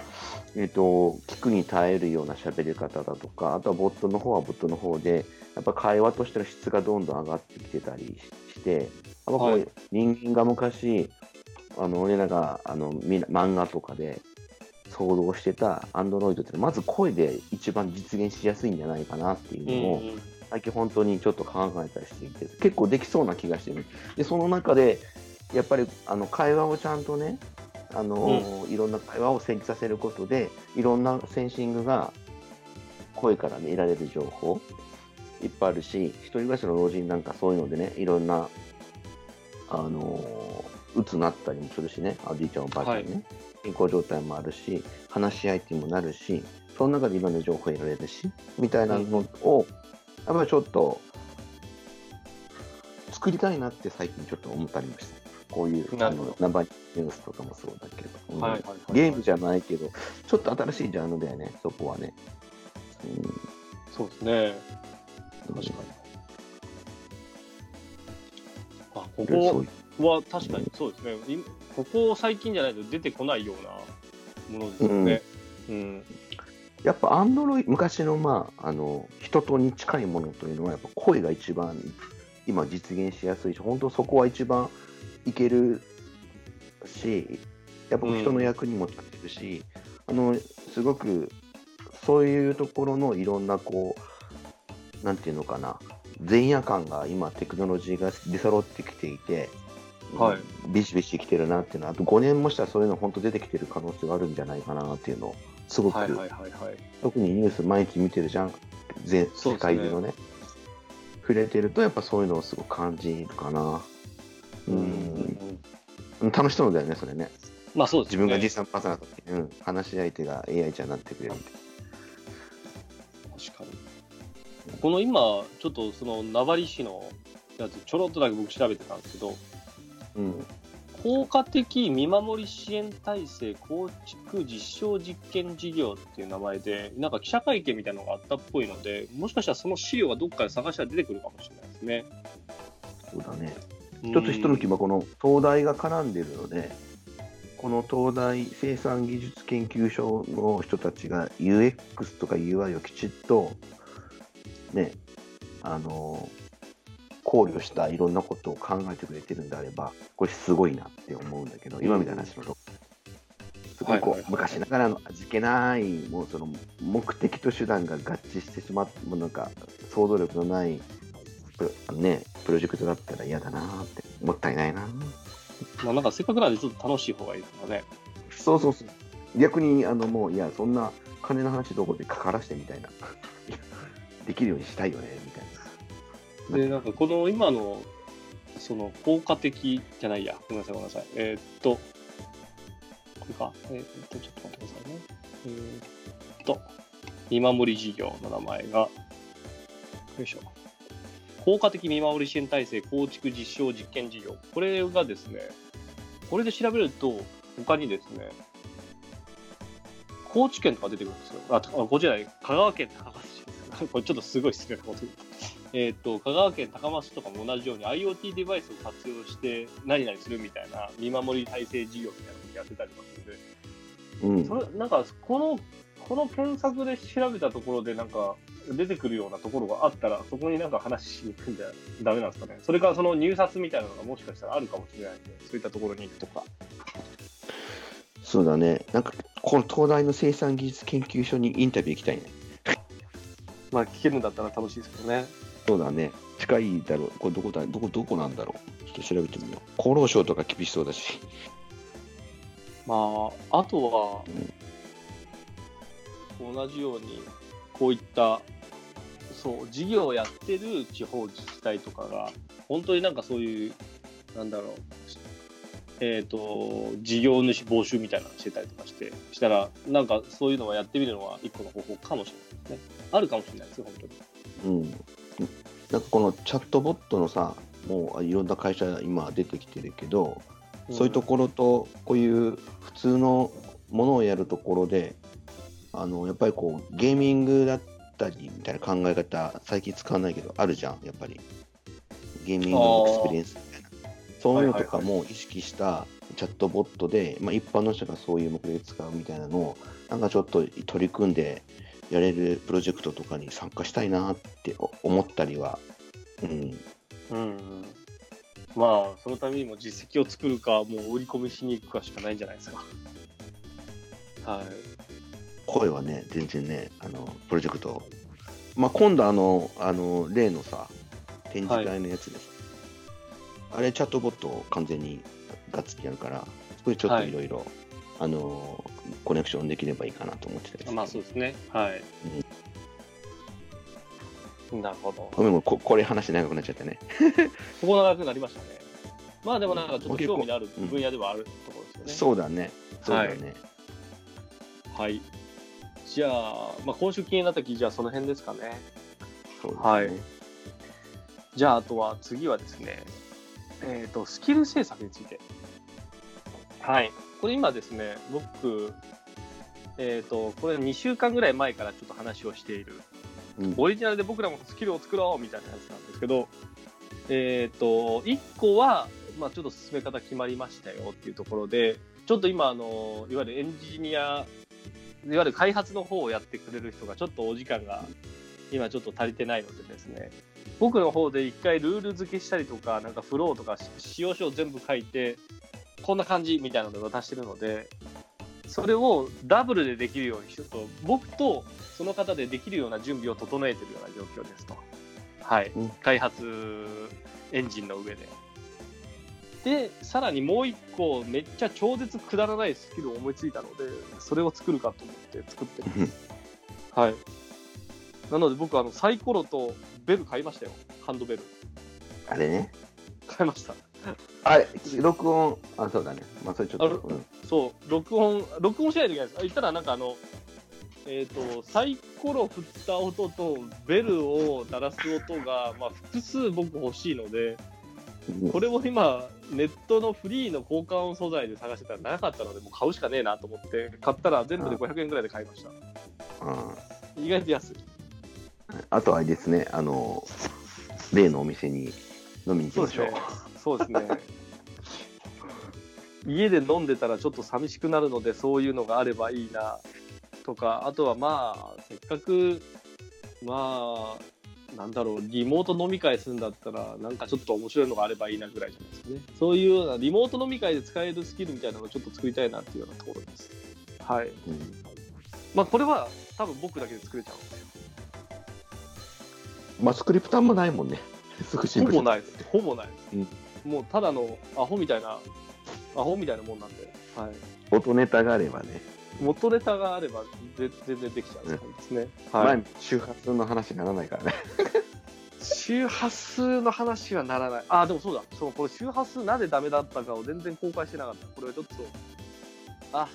えっと聞くに耐えるような喋り方だとかあとはボットの方はボットの方でやっぱ会話としての質がどんどん上がってきてたりしてやっぱこうはい人間が昔あの俺らがあのみ漫画とかで想像してたアンドロイドってまず声で一番実現しやすいんじゃないかなっていうのを、うんうん。最近本当にちょっと考えたりしていて結構できそうな気がしてるでその中でやっぱりあの会話をちゃんとねあの、いろんな会話を成立させることでいろんなセンシングが声から、ね、得られる情報いっぱいあるし一人暮らしの老人なんかそういうのでねいろんなあのうつなったりもするしねおじいちゃんおばあちゃんね、健康状態もあるし話し相手にもなるしその中でいろんな情報を得られるしみたいなのを、やっぱりちょっと作りたいなって最近ちょっと思ったりました。こういうあのナンバーニュースとかもそうだけど、うんはいはいはいゲームじゃないけど、ちょっと新しいジャンルだよね、そこはね。そうですね。うん、確かに。あ、こうんそうこは確かにそうですね。いここ最近じゃないと出てこないようなものですよね。うん。やっぱアンドロイ昔の,、まあ、あの人とに近いものというのはやっぱ声が一番今実現しやすいし本当そこは一番いけるしやっぱ人の役にも立てるし、あのすごくそういうところのいろんなこうなんていうのかな前夜感が今テクノロジーが出揃ってきていて、はい。ビシビシきてるなっていうのはあと5年もしたらそういうの本当出てきてる可能性があるんじゃないかなっていうのをすごく、はいはいはいはい。特にニュース毎日見てるじゃん全世界中のね触れてるとやっぱそういうのをすごく感じるかな。ううん。ん楽しそうだよねそれね。まあそうですね。自分が実際のパーソナリティうん、話し相手が AI ちゃんになってくれるみたい確かに。この今、ちょっとその名張市のやつ、ちょろっとだけ僕調べてたんですけど、なうん効果的見守り支援体制構築実証実験事業っていう名前で、なんか記者会見みたいなのがあったっぽいので、もしかしたらその資料がどっかで探したら出てくるかもしれないですね。そうだね。一つ一抜きはこの東大が絡んでるので、この東大生産技術研究所の人たちが UX とか UI をきちっとね、あの考慮したいろんなことを考えてくれてるんであれば、これすごいなって思うんだけど、今みたいな話のと、すごいこう、昔ながらの味気ない、もうその目的と手段が合致してしまって、もうなんか想像力のないプロ,、ね、プロジェクトだったら嫌だなって、もったいないな。まあ、なんかせっかくなんでちょっと楽しい方がいいですかね。そうそうそう。逆に、あのもう、いや、そんな金の話どこでかからしてみたいな。できるようにしたいよね、みたいな。で、なんかこの今の、その効果的じゃないや、ごめんなさい、ごめんなさい。えーっと、これか。えーっと、ちょっと待ってくださいね。えーっと、見守り事業の名前が、よいしょ。効果的見守り支援体制構築実証実験事業。これがですね、これで調べると、他にですね、高知県とか出てくるんですよ。あ、あこっちじゃない、香川県高松市です。これちょっとすごい失礼なこと言った。えっ、と、香川県高松市とかも同じように IoT デバイスを活用して何々するみたいな見守り体制事業みたいなことやってたりますので、うん。それ、なんか、この、この検索で調べたところでなんか、出てくるようなところがあったら、そこになんか話しに行くんじゃダメなんですかね。それからその入札みたいなのがもしかしたらあるかもしれないんで、そういったところに行くとか。そうだね。なんか、この東大の生産技術研究所にインタビュー行きたいね。まあ、聞けるんだったら楽しいですけどね。そうだね。近いだろう。これどこだ、どこ、どこなんだろう？ちょっと調べてみよう。厚労省とか厳しそうだし。まあ、あとは、同じように、こういった、そう、事業をやってる地方自治体とかが、本当になんかそういう、なんだろう、えっ、と、事業主募集みたいなのしてたりとかして、したら、なんかそういうのはやってみるのは一個の方法かもしれないですね。あるかもしれないですよ、本当に。うん。なんかこのチャットボットのさ、もういろんな会社今出てきてるけど、そういうところとこういう普通のものをやるところで、あのやっぱりこうゲーミングだったりみたいな考え方、最近使わないけど、あるじゃん、やっぱり。ゲーミングのエクスペリエンスみたいな。そういうのとかも意識したチャットボットで、まあ、一般の人がそういう目的で使うみたいなのを、なんかちょっと取り組んでやれるプロジェクトとかに参加したいなって思ったりは、うん、うんうん。まあ、そのためにも実績を作るか、もう売り込みしに行くかしかないんじゃないですか。はい。声はね、全然ね、あのプロジェクト、まあ、今度あの、あの例のさ、展示会のやつです。あれ、チャットボットを完全にがっつりやるから、そこでちょっといろいろ、あのコネクションできればいいかなと思ってたりまあそうですね。はい。なるほど。ごめんこ、これ話長くなっちゃったね。ここ長くなりましたね。まあでもなんかちょっと興味のある分野ではあるところですよね。そうだね。そうだね。はい。じゃあ、まあ、今週気になった記事はその辺ですかね。そうですね。はいじゃあ、あとは次はですね、えっ、と、スキル制作について。はい。これ今ですね、僕、えっ、と、これ2週間ぐらい前からちょっと話をしている、うん。オリジナルで僕らもスキルを作ろうみたいなやつなんですけど、えっ、と、1個は、まあちょっと進め方決まりましたよっていうところで、ちょっと今、あの、いわゆるエンジニア、いわゆる開発の方をやってくれる人がちょっとお時間が今ちょっと足りてないのでですね、僕の方で一回ルール付けしたりとか、なんかフローとか使用書を全部書いて、こんな感じみたいなので渡してるので、それをダブルでできるようにしようと、僕とその方でできるような準備を整えてるような状況ですと。はい。うん開発エンジンの上で。で、さらにもう一個、めっちゃ超絶くだらないスキルを思いついたので、それを作るかと思って作ってます。はい。なので僕、あの、サイコロとベル買いましたよ。ハンドベル。あれね。買いました。あれ、録音、あ、そうだね。まあ、それちょっと。うんそう、録音、録音しないといけないです。あ言ったらなんかあの、えっ、と、サイコロ振った音とベルを鳴らす音が、まあ、複数僕欲しいので、これも今、ネットのフリーの交換音素材で探してたらなかったので、もう買うしかねえなと思って、買ったら全部で500円ぐらいで買いました。うん意外と安い。あとはあれですね、あの、例のお店に飲みに行きましょう。そうですね。家で飲んでたらちょっと寂しくなるので、そういうのがあればいいなとか、あとはまあ、せっかく、まあ、なんだろう、リモート飲み会するんだったら、なんかちょっと面白いのがあればいいなぐらいじゃないですかね。そういうような、リモート飲み会で使えるスキルみたいなのをちょっと作りたいなっていうようなところです。はい。うんまあ、これは多分僕だけで作れちゃうんですよ。まあ、スクリプトあんまないもんね。すぐほぼないです。ほぼないです。もうただのアホみたいな、アホみたいなもんなんで、はい。音ネタがあればね。元ネタがあればぜ全然できちゃう感じですね。はい。前、周波数の話にならないからね。周波数の話はならない。あ、でもそうだ。そう、これ周波数なぜダメだったかを全然公開してなかった。これはちょっと、あ、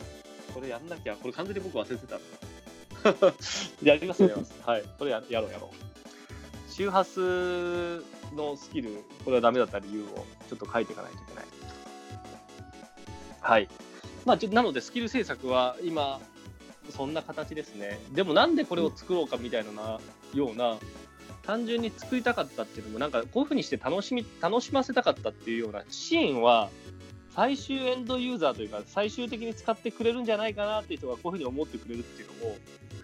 これやんなきゃ。これ完全に僕忘れてたな。やりますやります。はい。これややろうやろう。周波数のスキル、これはダメだった理由をちょっと書いていかないといけない。はい。まあ、ちょなので、スキル制作は今、そんな形ですね。でも、なんでこれを作ろうかみたいなような、単純に作りたかったっていうのも、なんかこういうふうにして楽しみ、楽しませたかったっていうようなシーンは、最終エンドユーザーというか、最終的に使ってくれるんじゃないかなっていう人がこういうふうに思ってくれるっていうのを、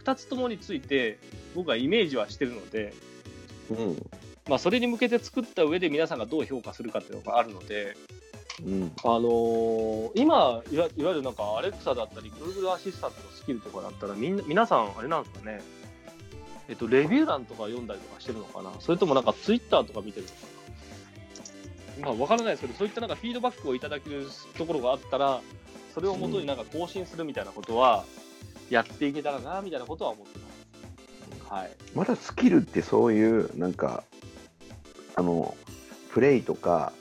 2つともについて、僕はイメージはしてるので、うん。まあ、それに向けて作った上で皆さんがどう評価するかっていうのがあるので、うん。あのー今いわ、いわゆるなんか、アレクサだったり、Google アシスタントのスキルとかだったら、みんな皆さん、あれなんですかね、えっと、レビュー欄とか読んだりとかしてるのかな、それともなんか、ツイッターとか見てるのかな、まあ、わからないですけど、そういったなんかフィードバックをいただけるところがあったら、それをもとになんか更新するみたいなことは、やっていけたらな、みたいなことは思ってます。はい。まだスキルってそういう、なんか、あの、プレイとか、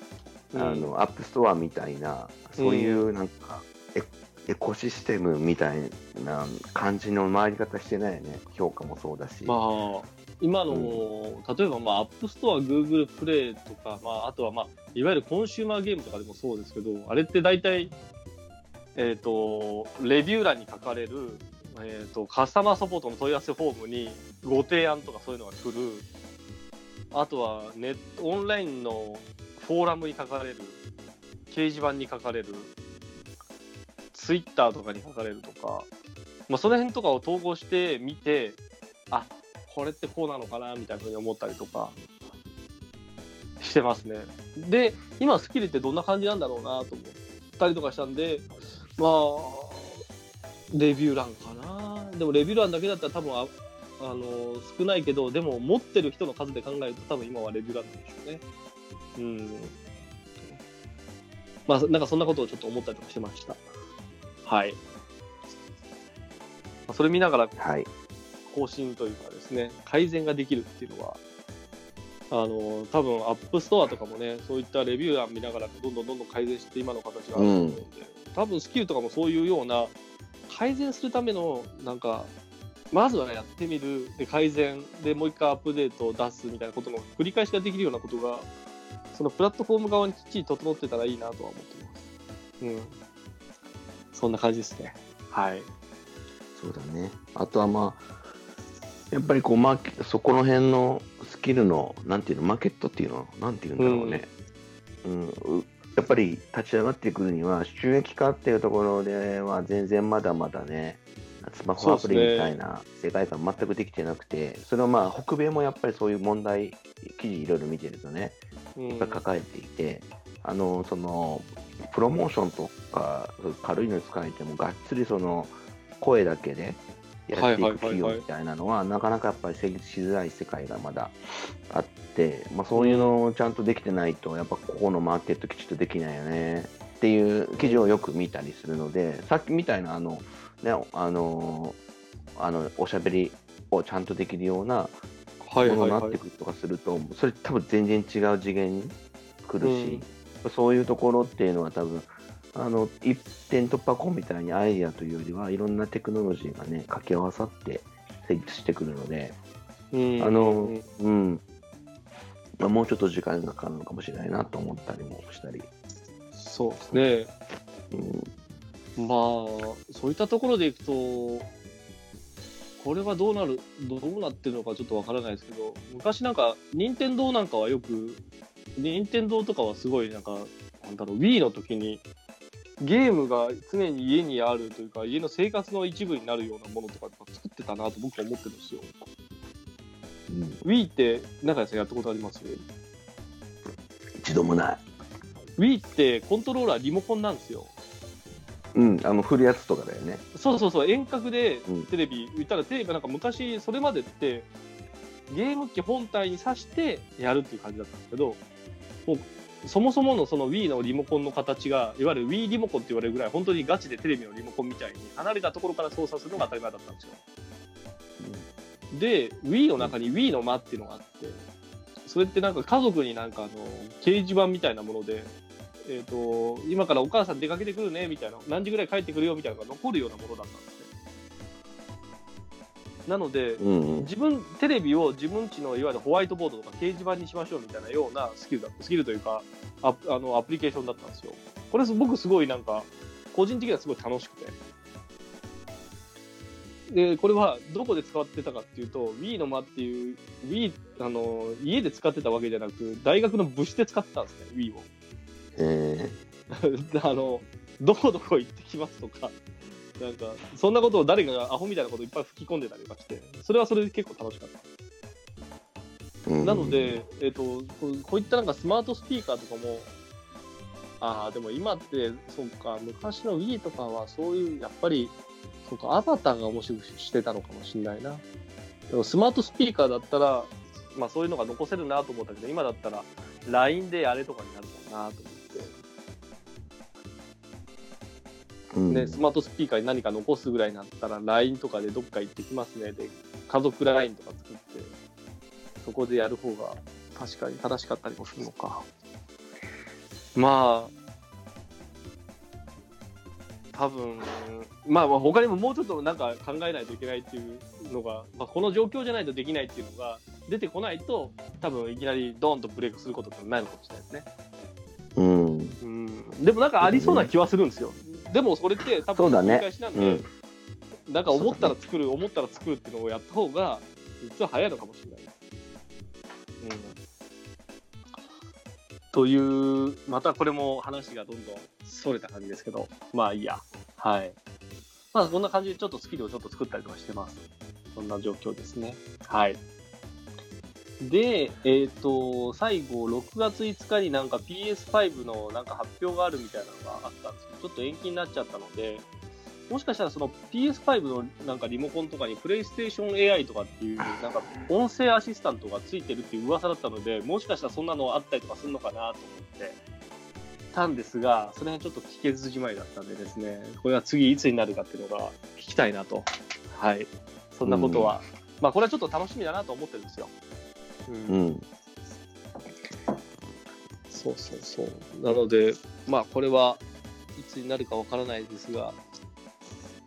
あの、アップストアみたいな、そういうなんか、エエコシステムみたいな感じの回り方してないよね。評価もそうだし。まあ、今の、例えば、まあ、アップストア、グーグルプレイとか、まあ、あとは、まあ、いわゆるコンシューマーゲームとかでもそうですけど、あれって大体、えっ、と、レビュー欄に書かれる、えっ、と、カスタマーサポートの問い合わせフォームにご提案とかそういうのが来る、あとはネット、オンラインのフォーラムに書かれる、掲示板に書かれる、ツイッターとかに書かれるとか、まあ、その辺とかを統合してみて、あこれってこうなのかなみたいなふうに思ったりとかしてますね。で、今、スキルってどんな感じなんだろうなと思ったりとかしたんで、まあ、レビュー欄かな。でも、レビュー欄だけだったら多分ああの少ないけど、でも持ってる人の数で考えると、多分今はレビュー欄なんでしょうね。うん。まあ、なんかそんなことをちょっと思ったりとかしてました。はい。まあそれ見ながらはい。更新というかですね、改善ができるっていうのは、あの、多分アップストアとかもね、そういったレビュー欄見ながらどんどんどんどん改善して今の形があると思うので、多分スキルとかもそういうような改善するための、なんか、まずはやってみる、で改善、でもう一回アップデートを出すみたいなことの繰り返しができるようなことが、そのプラットフォーム側にきっちり整ってたらいいなとは思ってます。うん。そんな感じですね。はい。そうだね。あとはまあ、やっぱりこう、マーケそこの辺のスキルの、なんていうの、マーケットっていうの、なんていうんだろうね。うん、うやっぱり立ち上がってくるには、収益化っていうところでは全然まだまだね、スマホアプリみたいな世界観全くできてなくて、それはまあ、北米もやっぱりそういう問題、記事いろいろ見てるとね、うん。やっぱり抱えていて、あのそのプロモーションとか軽いの使えてもがっつりその声だけでやっていく企業みたいなのはなかなかやっぱり成立しづらい世界がまだあって、まあ、そういうのをちゃんとできてないとやっぱここのマーケットきちっとできないよねっていう記事をよく見たりするのでさっきみたいなあの、ね、あのあのおしゃべりをちゃんとできるようなはいはいはい。ものになってくるとかすると、それ多分全然違う次元に来るし、そういうところっていうのは多分あの一点突破口みたいにアイデアというよりはいろんなテクノロジーがね掛け合わさって成立してくるので、うん。あのうん。まあ、もうちょっと時間がかかるのかもしれないなと思ったりもしたり。そうですね。うん、まあ、そういったところでいくと、これはどうなる、どうなってるのかちょっとわからないですけど、昔なんか、任天堂なんかはよく、任天堂とかはすごいなんか、なんだろう、Wii の時に、ゲームが常に家にあるというか、家の生活の一部になるようなものとか作ってたなと僕は思ってるんですよ。うん、Wii って、中谷さんやったことあります？一度もない。?Wii ってコントローラーリモコンなんですよ。うん、あの振るやつとかだよね。そうそうそう、遠隔でうんテレビ、言ったらテレビなんか昔、それまでって、ゲーム機本体に挿してやるっていう感じだったんですけど、もうそもそものその Wii のリモコンの形が、いわゆる Wii リモコンって言われるぐらい、本当にガチでテレビのリモコンみたいに離れたところから操作するのが当たり前だったんですよ。で、Wii の中に Wii の間っていうのがあって、それってなんか家族になんかあの、掲示板みたいなもので、えっ、と、今からお母さん出かけてくるね、みたいな、何時ぐらい帰ってくるよ、みたいなのが残るようなものだったんですね。なので、うん、うん、自分、テレビを自分ちのいわゆるホワイトボードとか掲示板にしましょうみたいなようなスキルだスキルというかアプあのアプリケーションだったんですよ。これ僕すごいなんか、個人的にはすごい楽しくて。で、これはどこで使ってたかっていうと、Wii の間っていう、Wii、あの、家で使ってたわけじゃなく、大学の部室で使ってたんですね、Wii を。えあの、どこどこ行ってきますとか、なんか、そんなことを誰かがアホみたいなことをいっぱい吹き込んでたりとかして、それはそれで結構楽しかった。ーうん、なので、えっ、とこう、こういったなんかスマートスピーカーとかも、ああ、でも今って、そうか、昔の Wii とかはそういう、やっぱり、そうか、アバターが面白くしてたのかもしれないな。でもスマートスピーカーだったら、まあそういうのが残せるなと思ったけど、今だったら LINE であれとかになるもんなと思って。ね、スマートスピーカーに何か残すぐらいになったら、LINE とかでどっか行ってきますね。で、家族 LINE とか作って、そこでやる方が確かに正しかったりもするのか。まあ、多分、まあまあ他にももうちょっとなんか考えないといけないっていうのが、まあ、この状況じゃないとできないっていうのが出てこないと、多分いきなりドーンとブレイクすることってないのかもしれないですね。うん、うんでもなんかありそうな気はするんですよ。でもそれって多分繰り返しなんで、なんか思ったら作る、思ったら作るっていうのをやった方が、実は早いのかもしれない。うん。という、またこれも話がどんどんそれた感じですけど、まあいいや。はい。まあこんな感じでちょっとスキルをちょっと作ったりとかしてます。そんな状況ですね。はい。で、えっ、と、最後、6月5日になんか PS5 のなんか発表があるみたいなのがあったんですけど、ちょっと延期になっちゃったので、もしかしたらその PS5 のなんかリモコンとかに PlayStation AI とかっていう、なんか音声アシスタントがついてるっていう噂だったので、もしかしたらそんなのあったりとかするのかなと思ってたんですが、その辺ちょっと聞けずじまいだったんでですね、これは次いつになるかっていうのが聞きたいなと。はい。そんなことは。まあこれはちょっと楽しみだなと思ってるんですよ。うんうん、そうそうそう。なので、まあ、これはいつになるかわからないですが、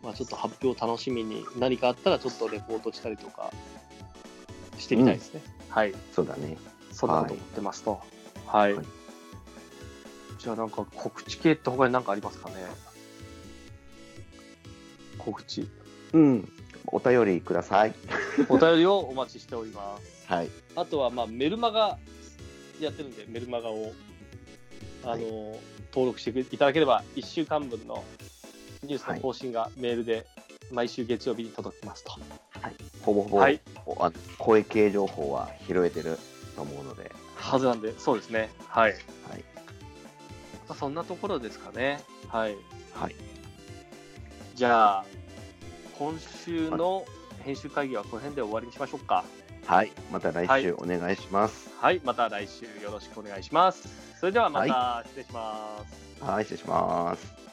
まあ、ちょっと発表楽しみに、何かあったらちょっとレポートしたりとかしてみたいですね。はい。そうだね。そんなと思ってますと。はい。はいじゃあ、なんか告知系って他に何かありますかね？告知。うん、お便りください。お便りをお待ちしております。はい。あとは、まあ、メルマガやってるんで、メルマガを、あの、はい登録していただければ、1週間分のニュースの更新がメールで毎週月曜日に届きますと。ほぼほぼ、はい。おあ声系情報は拾えてると思うので、はずなんで、そうですね。はい。はい。まあ、そんなところですかね。はい。はい。じゃあ、今週の編集会議はこの辺で終わりにしましょうか。はい。また来はい週お願いします。はい。また来週よろしくお願いします。それではまた失礼します。はい、失礼します。